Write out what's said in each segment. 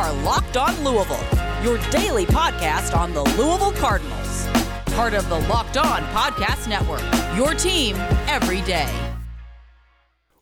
are Locked On Louisville, your daily podcast on the Louisville Cardinals. Part of the Locked On Podcast Network, your team every day.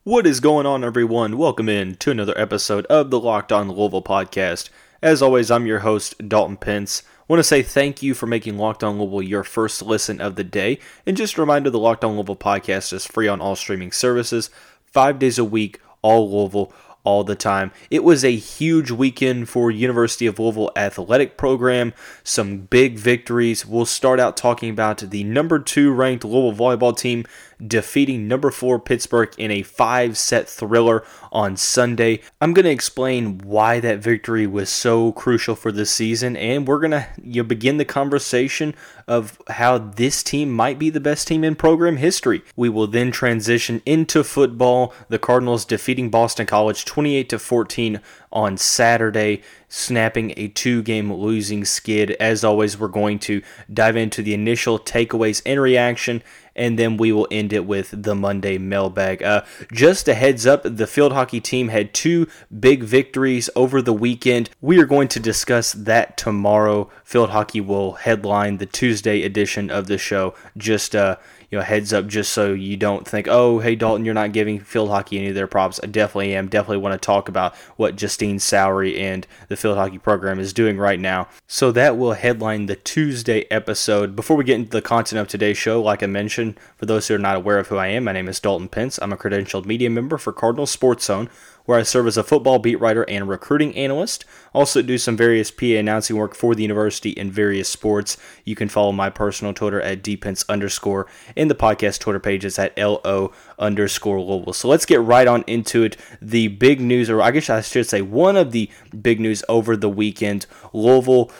What is going on, everyone? Welcome in to another episode of the Locked On Louisville podcast. As always, I'm your host, Dalton Pence. I want to say thank you for making Locked On Louisville your first listen of the day. And just a reminder the Locked On Louisville podcast is free on all streaming services, five days a week, all Louisville all the time. It was a huge weekend for University of Louisville athletic program. Some big victories. We'll start out talking about the number two ranked Louisville volleyball team defeating number four Pittsburgh in a five set thriller on Sunday. I'm going to explain why that victory was so crucial for the season, and we're going to you know, begin the conversation of how this team might be the best team in program history. We will then transition into football. The Cardinals defeating Boston College 28 to 14 on Saturday, snapping a two game losing skid. As always, we're going to dive into the initial takeaways and reaction, and then we will end it with the Monday mailbag. Uh, just a heads up the field hockey team had two big victories over the weekend. We are going to discuss that tomorrow. Field hockey will headline the Tuesday edition of the show. Just, uh, you know, heads up just so you don't think, oh, hey, Dalton, you're not giving field hockey any of their props. I definitely am. Definitely want to talk about what Justine Sowry and the field hockey program is doing right now. So that will headline the Tuesday episode. Before we get into the content of today's show, like I mentioned, for those who are not aware of who I am, my name is Dalton Pence. I'm a credentialed media member for Cardinal Sports Zone where I serve as a football beat writer and recruiting analyst. Also do some various PA announcing work for the university in various sports. You can follow my personal Twitter at dpence underscore and the podcast Twitter page at LO underscore Louisville. So let's get right on into it. The big news, or I guess I should say one of the big news over the weekend, Louisville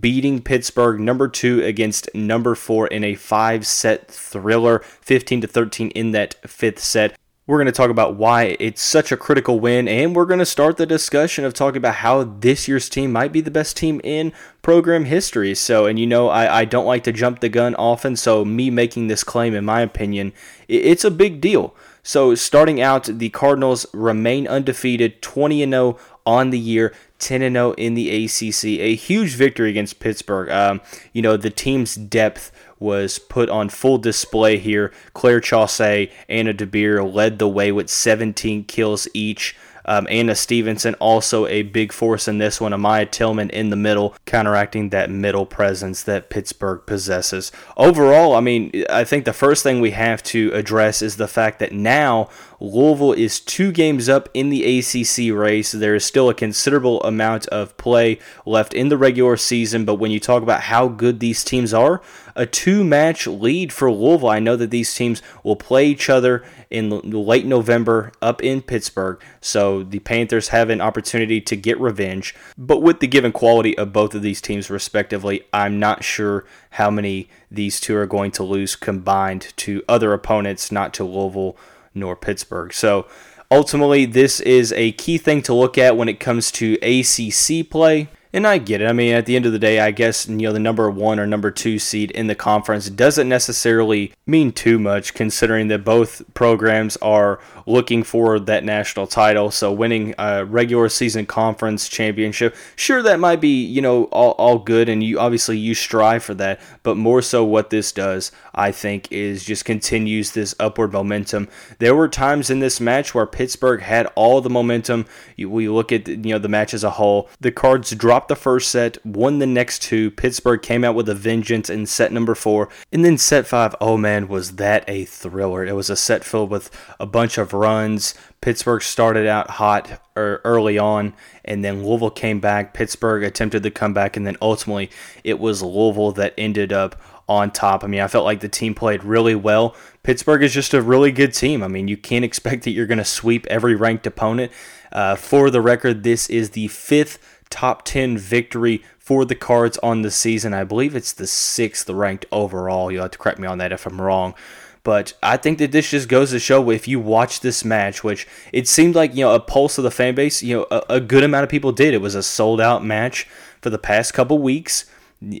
beating Pittsburgh number two against number four in a five set thriller, 15 to 13 in that fifth set. We're going to talk about why it's such a critical win, and we're going to start the discussion of talking about how this year's team might be the best team in program history. So, and you know, I, I don't like to jump the gun often, so me making this claim, in my opinion, it's a big deal. So, starting out, the Cardinals remain undefeated, 20 0 on the year, 10 0 in the ACC. A huge victory against Pittsburgh. Um, you know, the team's depth was put on full display here. Claire Chaussee, Anna DeBeer led the way with 17 kills each. Um, Anna Stevenson also a big force in this one. Amaya Tillman in the middle, counteracting that middle presence that Pittsburgh possesses. Overall, I mean, I think the first thing we have to address is the fact that now Louisville is two games up in the ACC race. There is still a considerable amount of play left in the regular season, but when you talk about how good these teams are, a two match lead for Louisville. I know that these teams will play each other in late November up in Pittsburgh, so the Panthers have an opportunity to get revenge. But with the given quality of both of these teams, respectively, I'm not sure how many these two are going to lose combined to other opponents, not to Louisville nor Pittsburgh. So ultimately, this is a key thing to look at when it comes to ACC play. And I get it. I mean, at the end of the day, I guess you know the number one or number two seed in the conference doesn't necessarily mean too much, considering that both programs are looking for that national title. So winning a regular season conference championship, sure, that might be you know all, all good, and you obviously you strive for that. But more so, what this does, I think, is just continues this upward momentum. There were times in this match where Pittsburgh had all the momentum. We look at you know the match as a whole. The Cards dropped the first set, won the next two. Pittsburgh came out with a vengeance in set number four, and then set five. Oh man, was that a thriller! It was a set filled with a bunch of runs. Pittsburgh started out hot er, early on, and then Louisville came back. Pittsburgh attempted the comeback, and then ultimately it was Louisville that ended up on top. I mean, I felt like the team played really well. Pittsburgh is just a really good team. I mean, you can't expect that you're going to sweep every ranked opponent. Uh, for the record, this is the fifth top 10 victory for the Cards on the season. I believe it's the sixth ranked overall. You'll have to correct me on that if I'm wrong. But I think that this just goes to show if you watch this match, which it seemed like, you know, a pulse of the fan base, you know, a, a good amount of people did. It was a sold out match for the past couple weeks.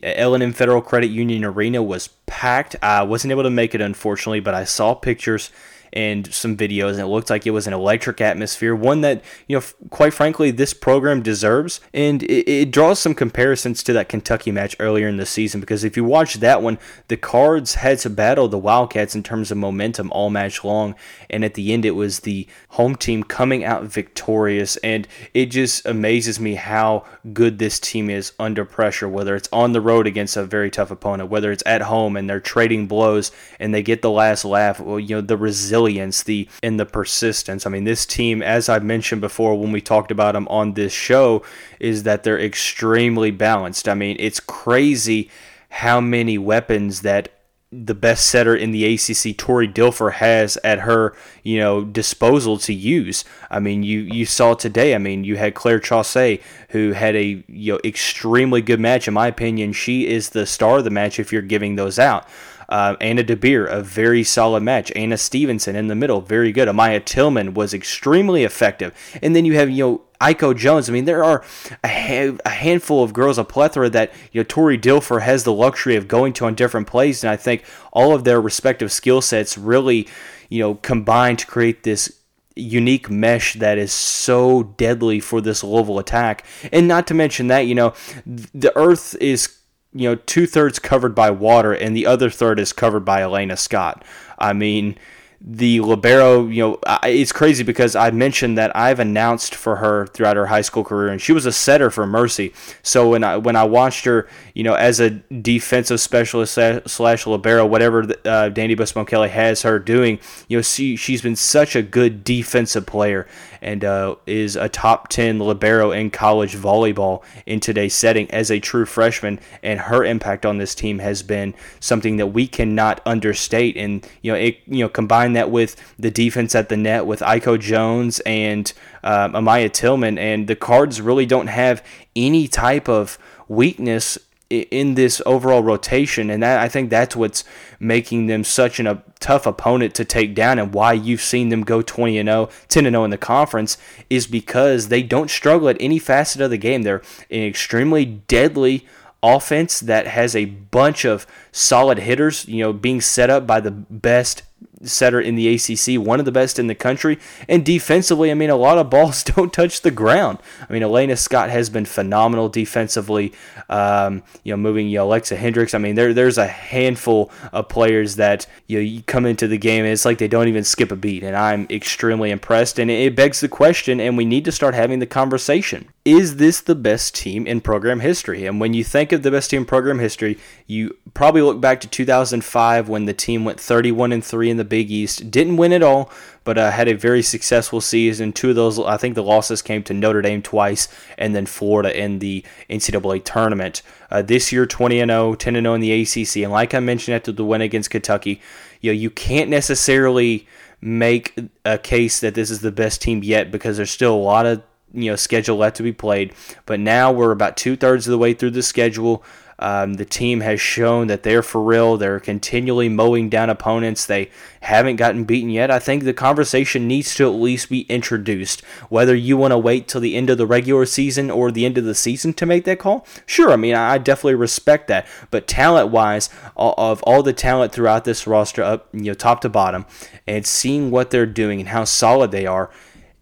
L&N Federal Credit Union Arena was packed. I wasn't able to make it, unfortunately, but I saw pictures. And some videos, and it looked like it was an electric atmosphere, one that, you know, f- quite frankly, this program deserves. And it, it draws some comparisons to that Kentucky match earlier in the season because if you watch that one, the Cards had to battle the Wildcats in terms of momentum all match long, and at the end, it was the home team coming out victorious. And it just amazes me how good this team is under pressure, whether it's on the road against a very tough opponent, whether it's at home and they're trading blows and they get the last laugh. Well, you know, the resilience, the and the persistence. I mean, this team, as I mentioned before when we talked about them on this show, is that they're extremely balanced. I mean, it's crazy how many weapons that the best setter in the ACC, Tori Dilfer, has at her, you know, disposal to use. I mean, you you saw today. I mean, you had Claire Chaussee, who had a you know extremely good match. In my opinion, she is the star of the match if you're giving those out. Uh, Anna DeBeer, a very solid match. Anna Stevenson in the middle, very good. Amaya Tillman was extremely effective. And then you have, you know, Aiko Jones. I mean, there are a, ha- a, handful of girls, a plethora that you know Tori Dilfer has the luxury of going to on different plays, and I think all of their respective skill sets really, you know, combine to create this unique mesh that is so deadly for this Louisville attack. And not to mention that you know the Earth is you know, two thirds covered by water and the other third is covered by Elena Scott. I mean, the libero, you know, it's crazy because I mentioned that I've announced for her throughout her high school career, and she was a setter for Mercy. So when I when I watched her, you know, as a defensive specialist slash libero, whatever uh, Dani Busboom Kelly has her doing, you know, she she's been such a good defensive player, and uh, is a top 10 libero in college volleyball in today's setting as a true freshman. And her impact on this team has been something that we cannot understate. And, you know, it, you know, combine that with the defense at the net with Aiko Jones and uh, Amaya Tillman. And the Cards really don't have any type of weakness in this overall rotation, and that I think that's what's making them such an, a tough opponent to take down, and why you've seen them go 20 and 0, 10 and 0 in the conference is because they don't struggle at any facet of the game. They're an extremely deadly offense that has a bunch of solid hitters, you know, being set up by the best setter in the ACC, one of the best in the country. And defensively, I mean, a lot of balls don't touch the ground. I mean, Elena Scott has been phenomenal defensively. Um, you know, moving you know, Alexa Hendricks. I mean, there there's a handful of players that you know you come into the game and it's like they don't even skip a beat, and I'm extremely impressed. And it begs the question, and we need to start having the conversation: Is this the best team in program history? And when you think of the best team in program history, you probably look back to 2005 when the team went 31 and three in the Big East. Didn't win at all, but uh, had a very successful season. Two of those, I think the losses came to Notre Dame twice and then Florida in the NCAA tournament. Uh, this year, 20 and 0, 10 and 0 in the ACC. And like I mentioned after the win against Kentucky, you know, you can't necessarily make a case that this is the best team yet because there's still a lot of you know schedule left to be played. But now we're about two thirds of the way through the schedule. Um, the team has shown that they're for real. They're continually mowing down opponents. They haven't gotten beaten yet. I think the conversation needs to at least be introduced. Whether you want to wait till the end of the regular season or the end of the season to make that call, sure. I mean, I definitely respect that. But talent wise, of all the talent throughout this roster, up you know top to bottom, and seeing what they're doing and how solid they are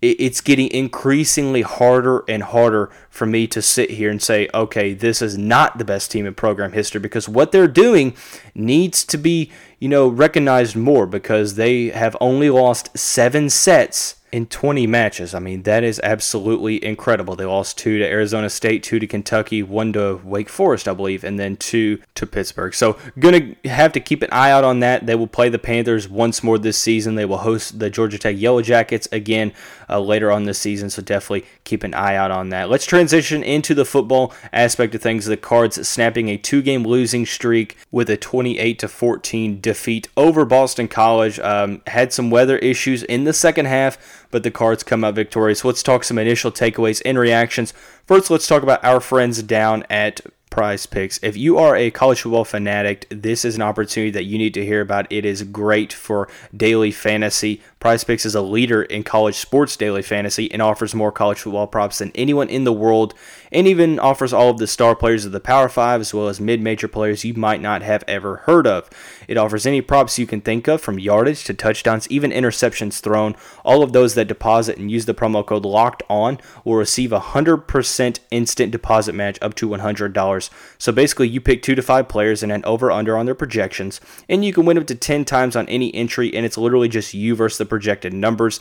it's getting increasingly harder and harder for me to sit here and say, okay, this is not the best team in program history because what they're doing needs to be, you know, recognized more because they have only lost seven sets in 20 matches. I mean, that is absolutely incredible. They lost two to Arizona State, two to Kentucky, one to Wake Forest, I believe, and then two to Pittsburgh. So, gonna have to keep an eye out on that. They will play the Panthers once more this season. They will host the Georgia Tech Yellow Jackets again uh, later on this season. So, definitely keep an eye out on that. Let's transition into the football aspect of things. The Cards snapping a two-game losing streak with a 28 to 14 defeat over Boston College. Um, had some weather issues in the second half but the Cards come out victorious. Let's talk some initial takeaways and reactions. First, let's talk about our friends down at PrizePicks. If you are a college football fanatic, this is an opportunity that you need to hear about. It is great for daily fantasy PrizePicks is a leader in college sports daily fantasy and offers more college football props than anyone in the world, and even offers all of the star players of the Power Five as well as mid major players you might not have ever heard of. It offers any props you can think of, from yardage to touchdowns, even interceptions thrown. All of those that deposit and use the promo code LOCKED ON will receive a 100% instant deposit match up to $100. So basically, you pick two to five players and an over under on their projections, and you can win up to 10 times on any entry, and it's literally just you versus the projected numbers.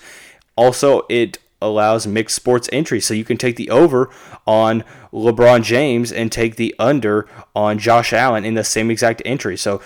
Also, it allows mixed sports entry. So you can take the over on LeBron James and take the under on Josh Allen in the same exact entry. So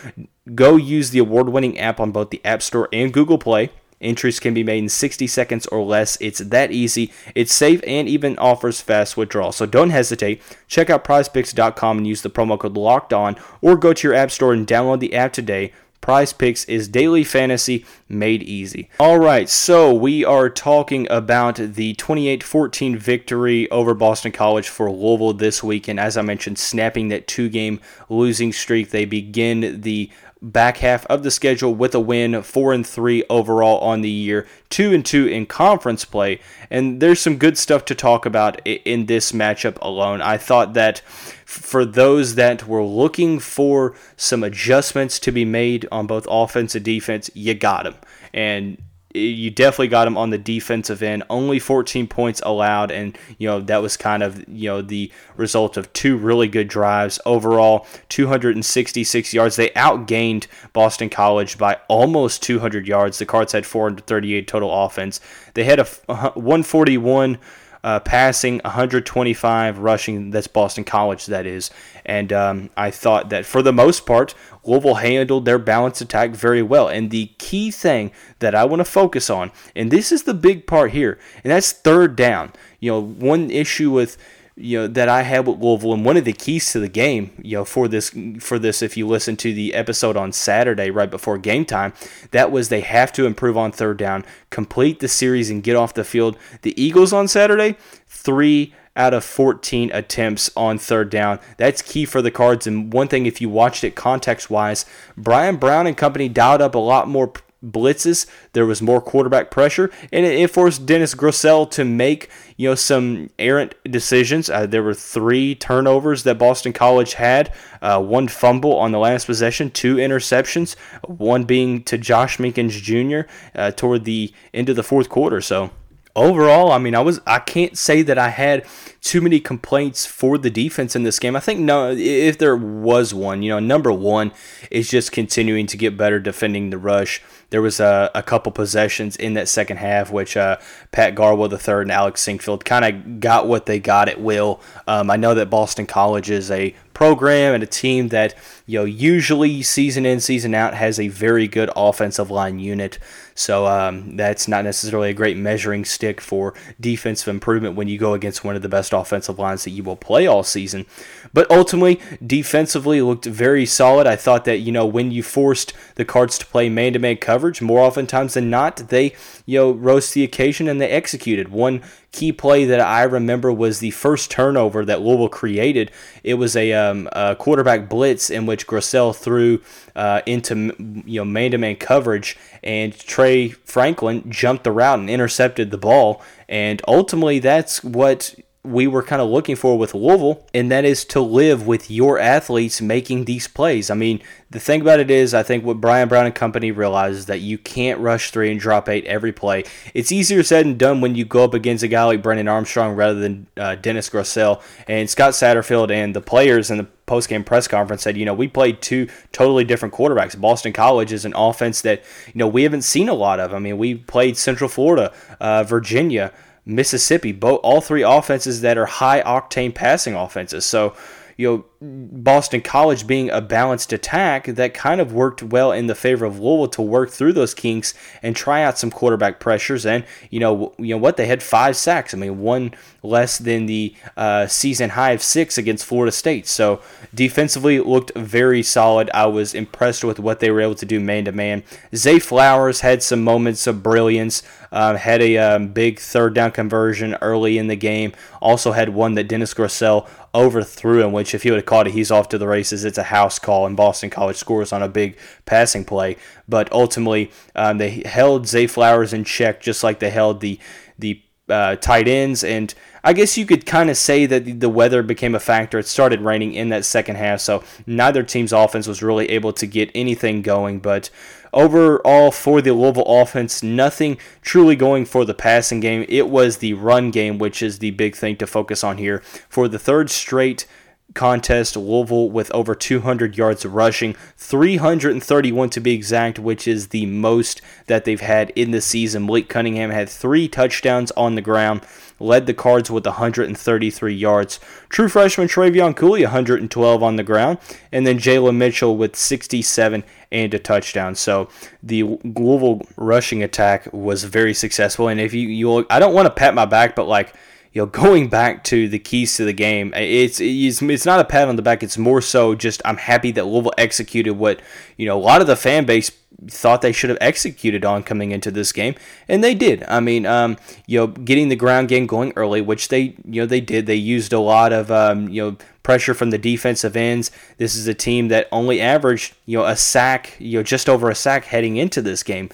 go use the award winning app on both the App Store and Google Play. Entries can be made in 60 seconds or less. It's that easy. It's safe and even offers fast withdrawal. So don't hesitate. Check out prizepicks.com and use the promo code locked on or go to your app store and download the app today. PrizePicks is daily fantasy made easy. All right, so we are talking about the 28 14 victory over Boston College for Louisville this week. And as I mentioned, snapping that two game losing streak, they begin the back half of the schedule with a win, four and three overall on the year, two and two in conference play, and there's some good stuff to talk about in this matchup alone. I thought that for those that were looking for some adjustments to be made on both offense and defense, you got them, and you definitely got him on the defensive end. Only 14 points allowed, and you know that was kind of you know the result of two really good drives. Overall, 266 yards. They outgained Boston College by almost 200 yards. The Cards had 438 total offense. They had a uh, 141 uh, passing, 125 rushing. That's Boston College, that is. And um, I thought that for the most part, Louisville handled their balanced attack very well. And the key thing that I want to focus on, and this is the big part here, and that's third down. You know, one issue with you know that I had with Louisville, and one of the keys to the game, you know, for this for this, if you listen to the episode on Saturday right before game time, that was they have to improve on third down, complete the series, and get off the field. The Eagles on Saturday, three out of 14 attempts on third down. That's key for the Cards. And one thing, if you watched it context wise, Brian Brown and company dialed up a lot more blitzes. There was more quarterback pressure, and it, forced Dennis Grosel to make you know some errant decisions. Uh, there were three turnovers that Boston College had, uh, one fumble on the last possession, two interceptions, one being to Josh Minkins Jr. Uh, toward the end of the fourth quarter. So overall, I mean, I was I can't say that I had too many complaints for the defense in this game. I think no, if there was one, you know, number one is just continuing to get better defending the rush. There was a, a couple possessions in that second half, which uh, Pat Garwo III and Alec Sinkfield kind of got what they got at will. Um, I know that Boston College is a program and a team that you know usually season in season out has a very good offensive line unit. So um, that's not necessarily a great measuring stick for defensive improvement when you go against one of the best offensive lines that you will play all season. But ultimately, defensively looked very solid. I thought that you know when you forced the Cards to play man-to-man coverage, more oftentimes than not, they you know rose to the occasion and they executed. One key play that I remember was the first turnover that Louisville created. It was a, um, a quarterback blitz in which Grosel threw uh, into you know man-to-man coverage, and Trey Franklin jumped the route and intercepted the ball. And ultimately, that's what we were kind of looking for with Louisville, and that is to live with your athletes making these plays. I mean, the thing about it is, I think what Brian Brown and company realizes that you can't rush three and drop eight every play. It's easier said than done when you go up against a guy like Brennan Armstrong rather than uh, Dennis Grosel and Scott Satterfield and the players in the post-game press conference said, you know, we played two totally different quarterbacks. Boston College is an offense that you know we haven't seen a lot of. I mean, we played Central Florida, uh, Virginia. Mississippi, both all three offenses that are high octane passing offenses. So, you know, Boston College being a balanced attack that kind of worked well in the favor of Louisville to work through those kinks and try out some quarterback pressures. And you know, you know what they had five sacks. I mean, one less than the uh, season high of six against Florida State. So defensively, it looked very solid. I was impressed with what they were able to do man to man. Zay Flowers had some moments of brilliance. Um, had a um, big third down conversion early in the game. Also had one that Dennis Grosel overthrew in which if he would have caught it, he's off to the races. It's a house call, and Boston College scores on a big passing play. But ultimately, um, they held Zay Flowers in check, just like they held the the uh, tight ends. And I guess you could kind of say that the weather became a factor. It started raining in that second half, so neither team's offense was really able to get anything going. But overall, for the Louisville offense, nothing truly going for the passing game. It was the run game, which is the big thing to focus on here. For the third straight contest, Louisville with over 200 yards rushing, 331 to be exact, which is the most that they've had in the season. Malik Cunningham had three touchdowns on the ground, led the Cards with 133 yards. True freshman Trevion Cooley, 112 on the ground, and then Jalen Mitchell with 67 and a touchdown. So the Louisville rushing attack was very successful. And if you, you I don't want to pat my back, but like you know, going back to the keys to the game, it's, it's it's not a pat on the back. It's more so just I'm happy that Louisville executed what you know a lot of the fan base thought they should have executed on coming into this game, and they did. I mean, um, you know, getting the ground game going early, which they you know they did. They used a lot of um, you know pressure from the defensive ends. This is a team that only averaged you know a sack, you know, just over a sack heading into this game.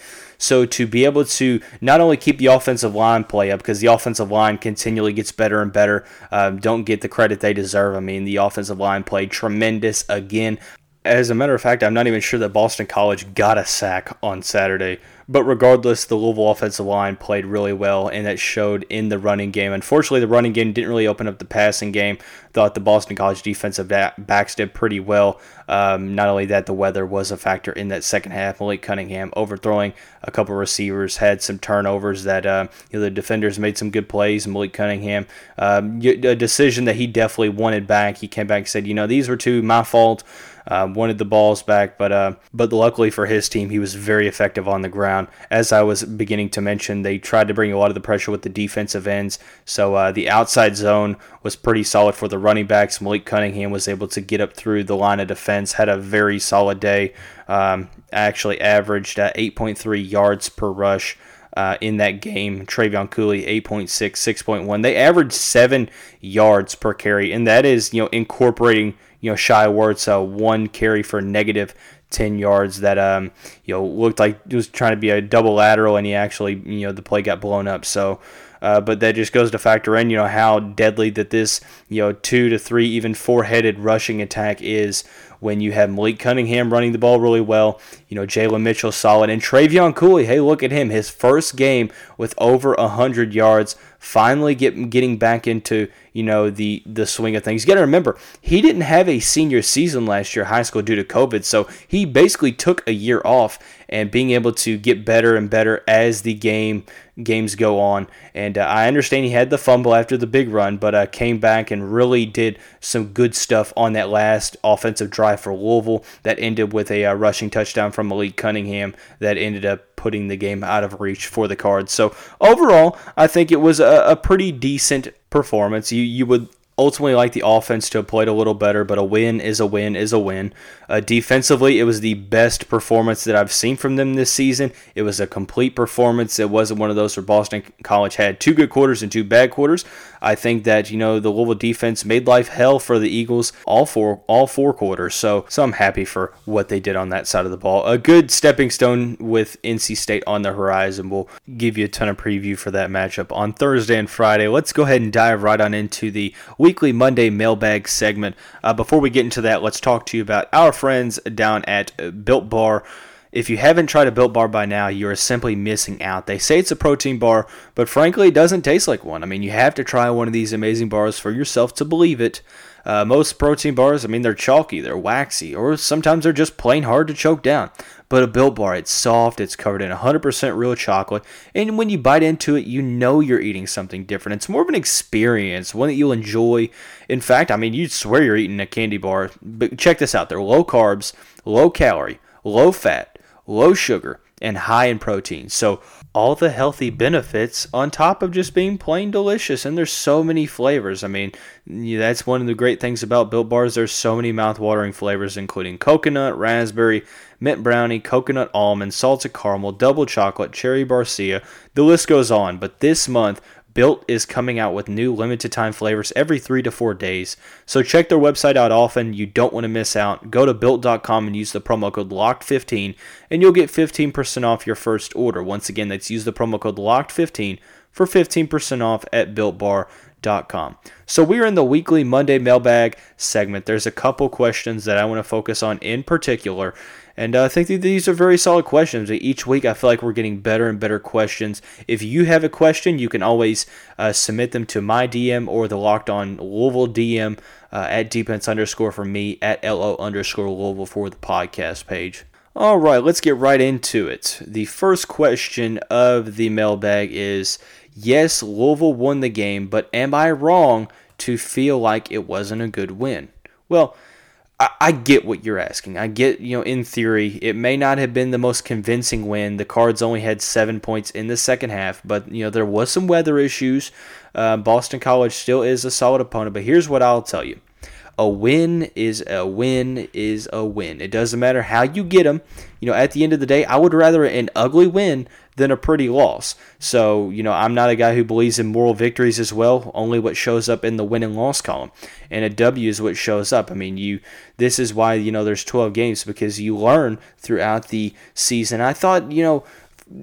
So to be able to not only keep the offensive line play up, because the offensive line continually gets better and better, um, don't get the credit they deserve. I mean, the offensive line played tremendous again. As a matter of fact, I'm not even sure that Boston College got a sack on Saturday. But regardless, the Louisville offensive line played really well, and that showed in the running game. Unfortunately, the running game didn't really open up the passing game. Thought the Boston College defensive backs did pretty well. Um, not only that, the weather was a factor in that second half. Malik Cunningham overthrowing a couple receivers, had some turnovers that uh, you know, the defenders made some good plays. Malik Cunningham, um, a decision that he definitely wanted back. He came back and said, you know, these were two my fault. Uh, wanted the balls back, but uh, but luckily for his team, he was very effective on the ground. As I was beginning to mention, they tried to bring a lot of the pressure with the defensive ends, so uh, the outside zone was pretty solid for the running backs. Malik Cunningham was able to get up through the line of defense, had a very solid day. Um, actually averaged uh, 8.3 yards per rush. Uh, in that game. Trevion Cooley, 8.6, 6.1. They averaged seven yards per carry, and that is, you know, incorporating you know Shai Werts uh, one carry for negative 10 yards that um you know looked like it was trying to be a double lateral and he actually you know the play got blown up so uh, but that just goes to factor in you know how deadly that this you know two to three even four headed rushing attack is when you have Malik Cunningham running the ball really well, you know, Jalen Mitchell solid, and Trevion Cooley, hey, look at him. His first game with over 100 yards, finally get, getting back into, you know, the, the swing of things. You got to remember, he didn't have a senior season last year, high school, due to COVID, so he basically took a year off and being able to get better and better as the game games go on. And uh, I understand he had the fumble after the big run, but uh, came back and really did some good stuff on that last offensive drive for Louisville that ended with a uh, rushing touchdown from Malik Cunningham that ended up putting the game out of reach for the Cards. So overall, I think it was a, a pretty decent performance. You you would ultimately like the offense to have played a little better, but a win is a win is a win. Uh, defensively, it was the best performance that I've seen from them this season. It was a complete performance. It wasn't one of those where Boston College had two good quarters and two bad quarters. I think that you know the Louisville defense made life hell for the Eagles all four all four quarters. So so I'm happy for what they did on that side of the ball. A good stepping stone with NC State on the horizon. We'll give you a ton of preview for that matchup on Thursday and Friday. Let's go ahead and dive right on into the weekly Monday mailbag segment. Uh, before we get into that, let's talk to you about our friends down at Built Bar. If you haven't tried a Built Bar by now, you are simply missing out. They say it's a protein bar, but frankly, it doesn't taste like one. I mean, you have to try one of these amazing bars for yourself to believe it. Uh, most protein bars, I mean, they're chalky, they're waxy, or sometimes they're just plain hard to choke down. But a Built Bar, it's soft, it's covered in 100% real chocolate, and when you bite into it, you know you're eating something different. It's more of an experience, one that you'll enjoy. In fact, I mean, you'd swear you're eating a candy bar. But check this out they're low carbs, low calorie, low fat, low sugar, and high in protein. So all the healthy benefits on top of just being plain delicious. And there's so many flavors. I mean, that's one of the great things about Built Bars. There's so many mouth-watering flavors, including coconut, raspberry, mint brownie, coconut almond, salted caramel, double chocolate, cherry barcia. The list goes on. But this month, Built is coming out with new limited time flavors every three to four days. So check their website out often. You don't want to miss out. Go to built.com and use the promo code LOCKED15 and you'll get 15% off your first order. Once again, that's use the promo code LOCKED15 for 15% off at builtbar.com. So we are in the weekly Monday mailbag segment. There's a couple questions that I want to focus on in particular. And uh, I think these are very solid questions. Each week, I feel like we're getting better and better questions. If you have a question, you can always uh, submit them to my DM or the Locked On Louisville DM uh, at dpence underscore for me at LO underscore Louisville for the podcast page. All right, let's get right into it. The first question of the mailbag is Yes, Louisville won the game, but am I wrong to feel like it wasn't a good win? Well, I, I get what you're asking. I get, you know, in theory, it may not have been the most convincing win. The Cards only had seven points in the second half, but, you know, there was some weather issues. Uh, Boston College still is a solid opponent, but here's what I'll tell you a win is a win is a win. It doesn't matter how you get them. You know, at the end of the day, I would rather an ugly win than a pretty loss. So, you know, I'm not a guy who believes in moral victories as well, only what shows up in the win and loss column. And a W is what shows up. I mean, you this is why, you know, there's 12 games because you learn throughout the season. I thought, you know,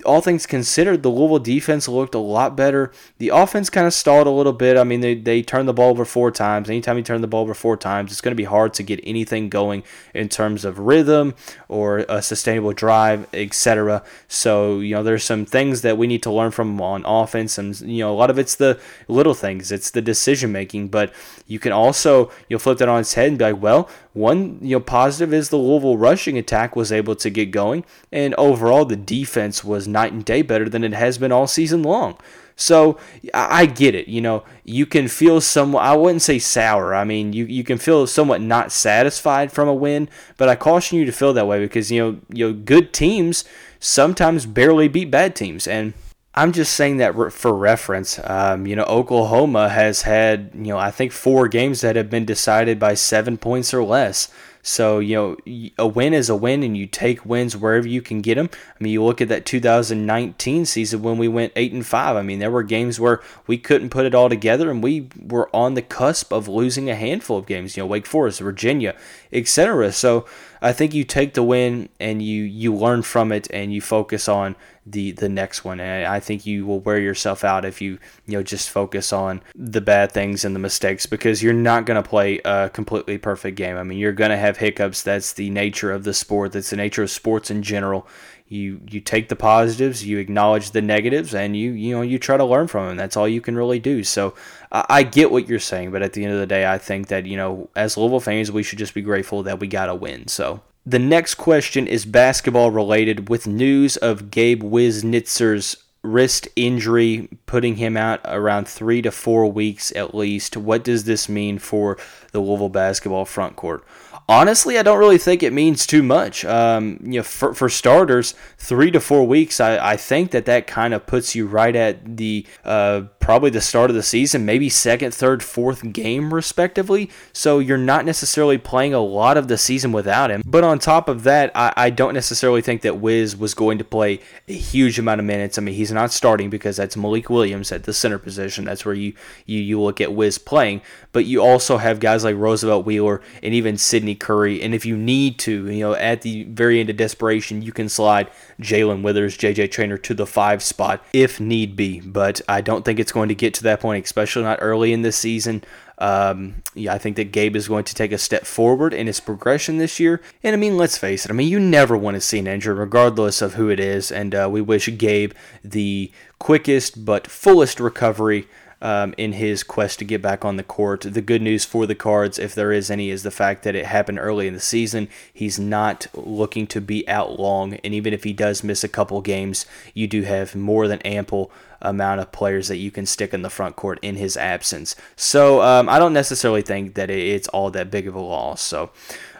all things considered, the Louisville defense looked a lot better. The offense kind of stalled a little bit. I mean, they, they turned the ball over four times. Anytime you turn the ball over four times, it's going to be hard to get anything going in terms of rhythm or a sustainable drive, etc. So, you know, there's some things that we need to learn from on offense. And, you know, a lot of it's the little things, it's the decision making. But you can also, you'll flip that on its head and be like, well, one you know positive is the Louisville rushing attack was able to get going, and overall the defense was night and day better than it has been all season long. So I get it. You know, you can feel somewhat, I wouldn't say sour. I mean, you, you can feel somewhat not satisfied from a win, but I caution you to feel that way because, you know, you know, good teams sometimes barely beat bad teams. And I'm just saying that for reference. Um, you know, Oklahoma has had, you know, I think four games that have been decided by seven points or less. So, you know, a win is a win, and you take wins wherever you can get them. I mean, you look at that 2019 season when we went 8 and 5. I mean, there were games where we couldn't put it all together, and we were on the cusp of losing a handful of games, you know, Wake Forest, Virginia, etc. So, I think you take the win and you you learn from it and you focus on the the next one. And I think you will wear yourself out if you you know just focus on the bad things and the mistakes because you're not going to play a completely perfect game. I mean, you're going to have hiccups. That's the nature of the sport. That's the nature of sports in general you you take the positives, you acknowledge the negatives, and you you know you try to learn from them. That's all you can really do. So I, I get what you're saying, but at the end of the day, I think that you know as Louisville fans, we should just be grateful that we got a win. So. The next question is basketball related with news of Gabe Wiznitzer's wrist injury, putting him out around three to four weeks at least. What does this mean for the Louisville basketball front court? Honestly, I don't really think it means too much. Um, you know, for, for starters, three to four weeks, I, I think that that kind of puts you right at the uh, probably the start of the season, maybe second, third, fourth game, respectively. So you're not necessarily playing a lot of the season without him. But on top of that, I, I don't necessarily think that Wiz was going to play a huge amount of minutes. I mean, he's not starting because that's Malik Williams at the center position. That's where you, you, you look at Wiz playing. But you also have guys like Roosevelt Wheeler and even Sydney Curry. And if you need to, you know, at the very end of desperation, you can slide Jae'Lyn Withers, JJ Traynor to the five spot if need be. But I don't think it's going to get to that point, especially not early in this season. Um, yeah, I think that Gabe is going to take a step forward in his progression this year. And I mean, let's face it. I mean, you never want to see an injury, regardless of who it is. And uh, we wish Gabe the quickest but fullest recovery um, in his quest to get back on the court. The good news for the Cards, if there is any, is the fact that it happened early in the season. He's not looking to be out long, and even if he does miss a couple games, you do have more than ample amount of players that you can stick in the front court in his absence. So um, I don't necessarily think that it's all that big of a loss. So.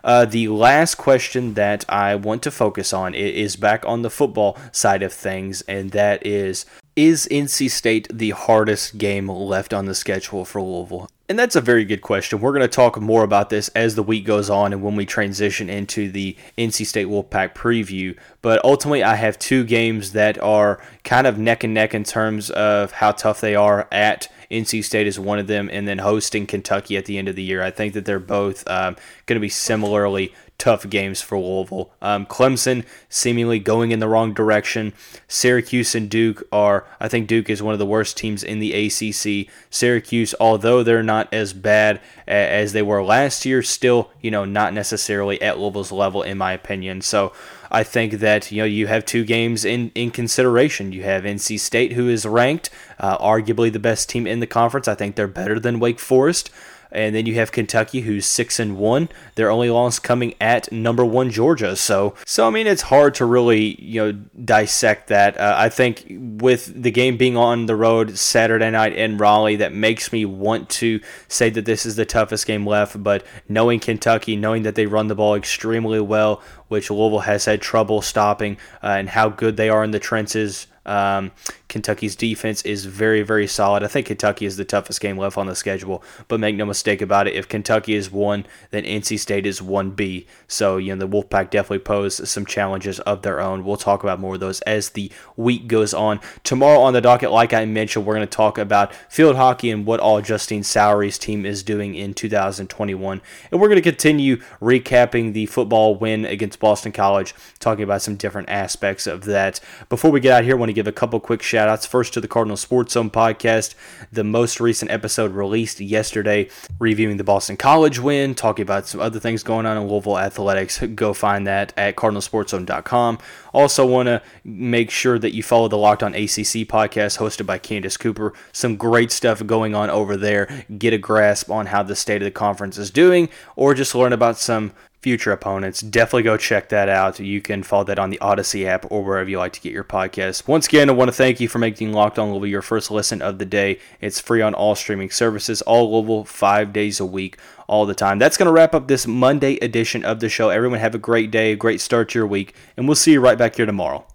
Uh, the last question that I want to focus on is back on the football side of things, and that is is NC State the hardest game left on the schedule for Louisville? And that's a very good question. We're going to talk more about this as the week goes on and when we transition into the NC State Wolfpack preview. But ultimately, I have two games that are kind of neck and neck in terms of how tough they are at NC State is one of them, and then hosting Kentucky at the end of the year. I think that they're both um, going to be similarly tough games for Louisville. Um, Clemson seemingly going in the wrong direction. Syracuse and Duke are, I think Duke is one of the worst teams in the ACC. Syracuse, although they're not as bad as they were last year, still, you know, not necessarily at Louisville's level, in my opinion. So, I think that you know you have two games in, in consideration. You have NC State, who is ranked, uh, arguably the best team in the conference. I think they're better than Wake Forest. And then you have Kentucky, who's six and one. Their only loss coming at number one Georgia. So, so I mean, it's hard to really you know dissect that. Uh, I think with the game being on the road Saturday night in Raleigh, that makes me want to say that this is the toughest game left. But knowing Kentucky, knowing that they run the ball extremely well, which Louisville has had trouble stopping, uh, and how good they are in the trenches um, Kentucky's defense is very, very solid. I think Kentucky is the toughest game left on the schedule, but make no mistake about it. If Kentucky is one, then NC State is 1B. So, you know, the Wolfpack definitely pose some challenges of their own. We'll talk about more of those as the week goes on. Tomorrow on the docket, like I mentioned, we're going to talk about field hockey and what all Justine Sowry's team is doing in 2021. And we're going to continue recapping the football win against Boston College, talking about some different aspects of that. Before we get out here, I want to give a couple quick outs. First to the Cardinal Sports Zone podcast, the most recent episode released yesterday, reviewing the Boston College win, talking about some other things going on in Louisville athletics. Go find that at cardinalsportszone.com. Also, want to make sure that you follow the Locked On ACC podcast hosted by Candace Cooper. Some great stuff going on over there. Get a grasp on how the state of the conference is doing, or just learn about some future opponents. Definitely go check that out. You can follow that on the Odyssey app or wherever you like to get your podcast. Once again, I want to thank you for making Locked On Louisville your first listen of the day. It's free on all streaming services, all Louisville, five days a week, all the time. That's going to wrap up this Monday edition of the show. Everyone have a great day, a great start to your week, and we'll see you right back here tomorrow.